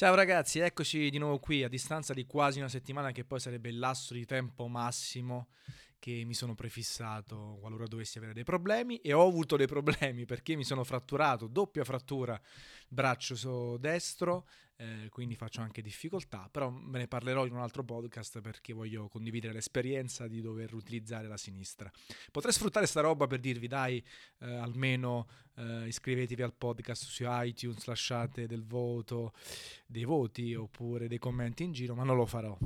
Ciao ragazzi, eccoci di nuovo qui a distanza di quasi una settimana che poi sarebbe il lasso di tempo massimo che mi sono prefissato qualora dovessi avere dei problemi. E ho avuto dei problemi perché mi sono fratturato, doppia frattura, braccio destro, eh, quindi faccio anche difficoltà, però ve ne parlerò in un altro podcast perché voglio condividere l'esperienza di dover utilizzare la sinistra. Potrei sfruttare sta roba per dirvi dai, eh, almeno eh, iscrivetevi al podcast su iTunes, lasciate del voto, dei voti oppure dei commenti in giro, ma non lo farò,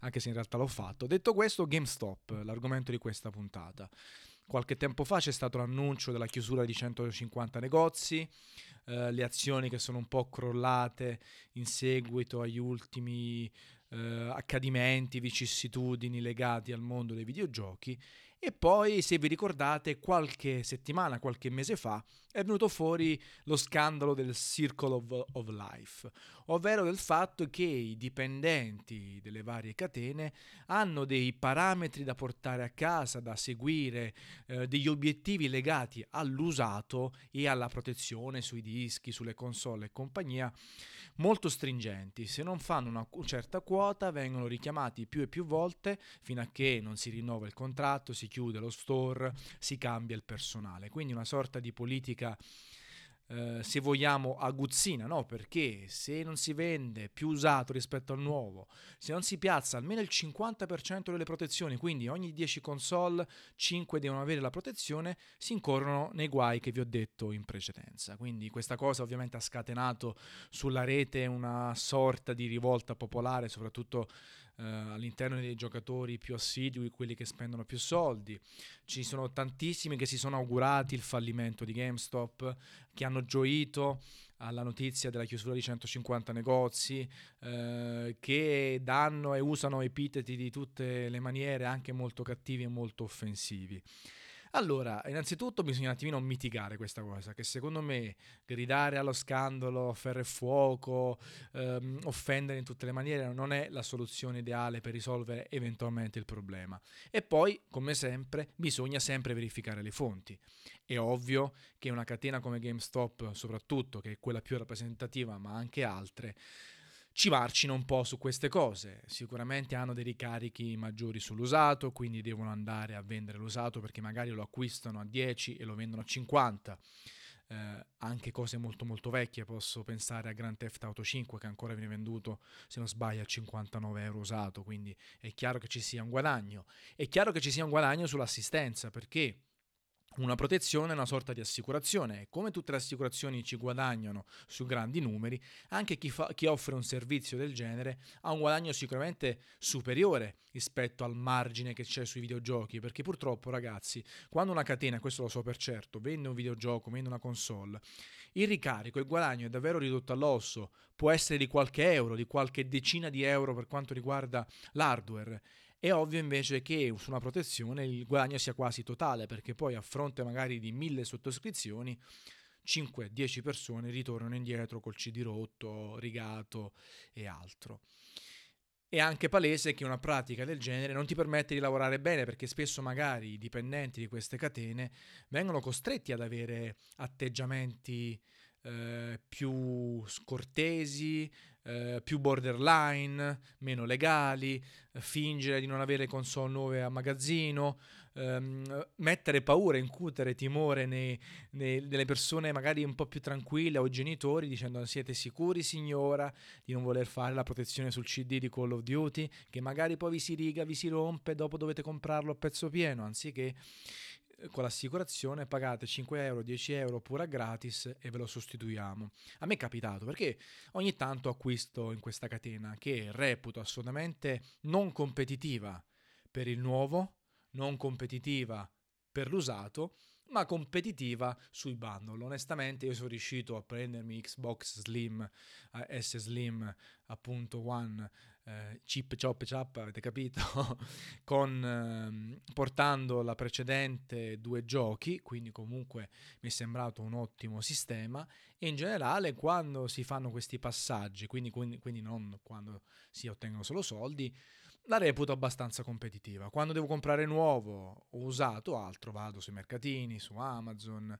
anche se in realtà l'ho fatto. Detto questo, GameStop, l'argomento di questa puntata. Qualche tempo fa c'è stato l'annuncio della chiusura di 150 negozi, eh, le azioni che sono un po' crollate in seguito agli ultimi eh, accadimenti, vicissitudini legati al mondo dei videogiochi e poi, se vi ricordate, qualche settimana, qualche mese fa, è venuto fuori lo scandalo del Circle of, of, Life, ovvero del fatto che i dipendenti delle varie catene hanno dei parametri da portare a casa, da seguire, eh, degli obiettivi legati all'usato e alla protezione sui dischi, sulle console e compagnia, molto stringenti. Se non fanno una certa quota vengono richiamati più e più volte fino a che non si rinnova il contratto, si chiude lo store, si cambia il personale. Quindi una sorta di politica eh, se vogliamo aguzzina, no? Perché se non si vende più usato rispetto al nuovo, se non si piazza almeno il 50% delle protezioni, quindi ogni 10 console 5 devono avere la protezione, si incorrono nei guai che vi ho detto in precedenza. Quindi questa cosa ovviamente ha scatenato sulla rete una sorta di rivolta popolare, soprattutto eh, all'interno dei giocatori più assidui, quelli che spendono più soldi. Ci sono tantissimi che si sono augurati il fallimento di GameStop, che hanno gioito alla notizia della chiusura di 150 negozi, eh, che danno e usano epiteti di tutte le maniere, anche molto cattivi e molto offensivi. Allora, innanzitutto bisogna un attimino mitigare questa cosa, che secondo me gridare allo scandalo, ferro e fuoco, ehm, offendere in tutte le maniere non è la soluzione ideale per risolvere eventualmente il problema. E poi, come sempre, bisogna sempre verificare le fonti. È ovvio che una catena come GameStop, soprattutto, che è quella più rappresentativa, ma anche altre, ci marcino un po' su queste cose. Sicuramente hanno dei ricarichi maggiori sull'usato, quindi devono andare a vendere l'usato perché magari lo acquistano a 10 e lo vendono a 50. Eh, anche cose molto molto vecchie, posso pensare a Grand Theft Auto 5 che ancora viene venduto, se non sbaglio, a 59 euro usato, quindi è chiaro che ci sia un guadagno. È chiaro che ci sia un guadagno sull'assistenza perché una protezione è una sorta di assicurazione. E come tutte le assicurazioni ci guadagnano su grandi numeri, anche chi, fa, chi, offre un servizio del genere ha un guadagno sicuramente superiore rispetto al margine che c'è sui videogiochi, perché purtroppo ragazzi, quando una catena, questo lo so per certo, vende un videogioco, vende una console, il ricarico, il guadagno è davvero ridotto all'osso, può essere di qualche euro, di qualche decina di euro per quanto riguarda l'hardware è ovvio invece che su una protezione il guadagno sia quasi totale, perché poi a fronte magari di mille sottoscrizioni 5-10 persone ritornano indietro col CD rotto, rigato e altro. È anche palese che una pratica del genere non ti permette di lavorare bene perché spesso magari i dipendenti di queste catene vengono costretti ad avere atteggiamenti eh, più scortesi, eh, più borderline, meno legali, fingere di non avere console nuove a magazzino, ehm, mettere paura, incutere timore nei, nei, nelle persone magari un po' più tranquille o genitori dicendo siete sicuri signora di non voler fare la protezione sul CD di Call of Duty? Che magari poi vi si riga, vi si rompe, dopo dovete comprarlo a pezzo pieno anziché con l'assicurazione pagate 5 euro, 10 euro pure a gratis e ve lo sostituiamo. A me è capitato perché ogni tanto acquisto in questa catena che reputo assolutamente non competitiva per il nuovo, non competitiva per l'usato, ma competitiva sui bundle. Onestamente io sono riuscito a prendermi Xbox Slim, S Slim appunto One eh, chip chop chop, avete capito? Con, ehm, portando la precedente due giochi, quindi comunque mi è sembrato un ottimo sistema e in generale quando si fanno questi passaggi, quindi, quindi, quindi non quando si ottengono solo soldi, la reputo abbastanza competitiva. Quando devo comprare nuovo o usato altro, vado sui mercatini, su Amazon,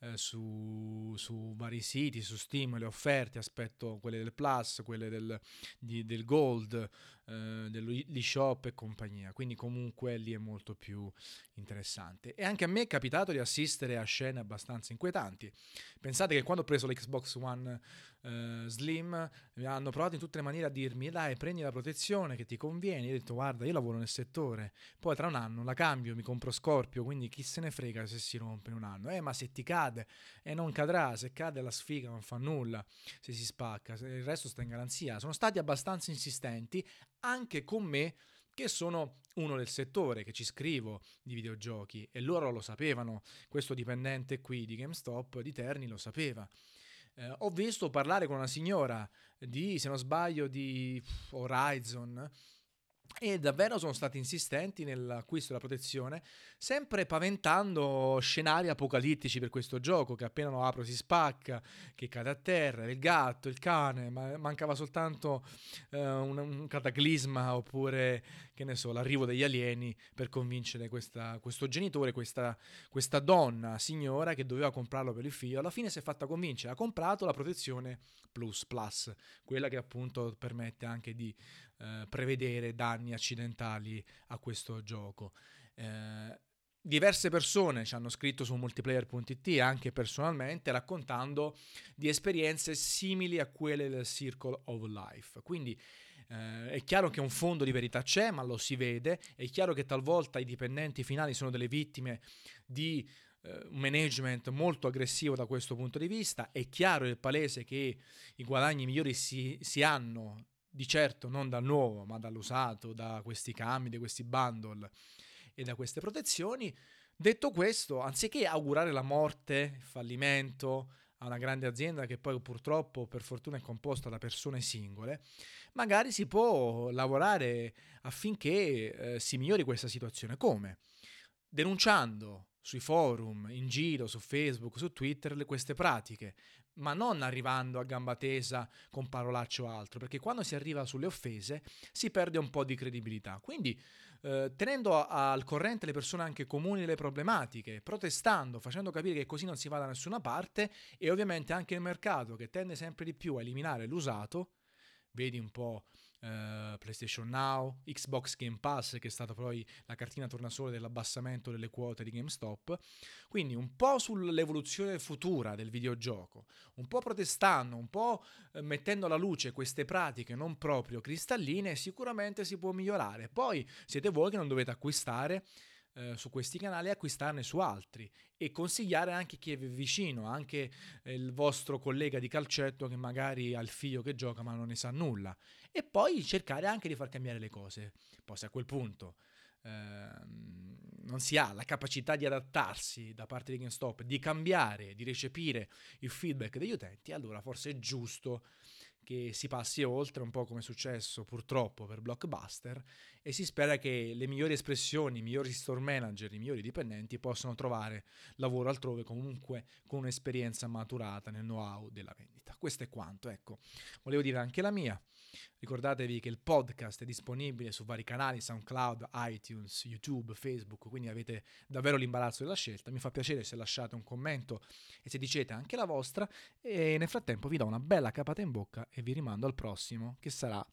eh, su, su, vari siti, su Steam, le offerte, aspetto quelle del Plus, quelle del, di, del Gold, eh, dell'eShop e compagnia, quindi comunque lì è molto più interessante. E anche a me è capitato di assistere a scene abbastanza inquietanti. Pensate che quando ho preso l'Xbox One eh, Slim hanno provato in tutte le maniere a dirmi dai prendi la protezione che ti conviene, io ho detto guarda io lavoro nel settore, poi tra un anno la cambio, mi compro Scorpio, quindi chi se ne frega se si rompe in un anno, eh ma se ti cade e eh, non cadrà, se cade la sfiga non fa nulla, se si spacca, il resto sta in garanzia, sono stati abbastanza insistenti anche con me che sono uno del settore, che ci scrivo di videogiochi e loro lo sapevano, questo dipendente qui di GameStop di Terni lo sapeva. Eh, ho visto parlare con una signora di, se non sbaglio, di Horizon e davvero sono stati insistenti nell'acquisto della protezione, sempre paventando scenari apocalittici per questo gioco, che appena lo apro si spacca, che cade a terra, il gatto, il cane, ma mancava soltanto uh, un, un, cataclisma oppure, che ne so, l'arrivo degli alieni per convincere questa, questo genitore, questa, questa donna, signora, che doveva comprarlo per il figlio, alla fine si è fatta convincere, ha comprato la protezione Plus Plus, quella che appunto permette anche di eh, prevedere danni accidentali a questo gioco. Eh, diverse persone ci hanno scritto su multiplayer.it, anche personalmente, raccontando di esperienze simili a quelle del Circle of Life. Quindi eh, è chiaro che un fondo di verità c'è, ma lo si vede. È chiaro che talvolta i dipendenti finali sono delle vittime di eh, un management molto aggressivo da questo punto di vista. È chiaro e palese che i guadagni migliori si, si hanno di certo non dal nuovo, ma dall'usato, da questi cambi, da questi bundle e da queste protezioni. Detto questo, anziché augurare la morte, il fallimento a una grande azienda che poi purtroppo per fortuna è composta da persone singole, magari si può lavorare affinché eh, si migliori questa situazione. Come? Denunciando sui forum, in giro, su Facebook, su Twitter queste pratiche, ma non arrivando a gamba tesa con parolacce o altro, perché quando si arriva sulle offese si perde un po' di credibilità. Quindi eh, tenendo al corrente le persone anche comuni delle problematiche, protestando, facendo capire che così non si va da nessuna parte e ovviamente anche il mercato che tende sempre di più a eliminare l'usato, vedi un po' Uh, PlayStation Now, Xbox Game Pass, che è stata poi la cartina tornasole dell'abbassamento delle quote di GameStop. Quindi un po' sull'evoluzione futura del videogioco, un po' protestando, un po' uh, mettendo alla luce queste pratiche non proprio cristalline, sicuramente si può migliorare. Poi siete voi che non dovete acquistare eh, su questi canali e acquistarne su altri e consigliare anche chi è vicino, anche il vostro collega di calcetto che magari ha il figlio che gioca ma non ne sa nulla e poi cercare anche di far cambiare le cose. Poi se a quel punto eh, non si ha la capacità di adattarsi da parte di GameStop, di cambiare, di recepire il feedback degli utenti, allora forse è giusto che si passi oltre, un po' come è successo purtroppo per Blockbuster, e si spera che le migliori espressioni, i migliori store manager, i migliori dipendenti possano trovare lavoro altrove comunque con un'esperienza maturata nel know-how della vendita. Questo è quanto, ecco. Volevo dire anche la mia. Ricordatevi che il podcast è disponibile su vari canali, SoundCloud, iTunes, YouTube, Facebook, quindi avete davvero l'imbarazzo della scelta. Mi fa piacere se lasciate un commento e se dicete anche la vostra e nel frattempo vi do una bella capata in bocca e vi rimando al prossimo che sarà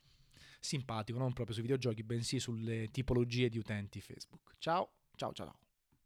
simpatico, non proprio sui videogiochi, bensì sulle tipologie di utenti Facebook. Ciao, ciao, ciao.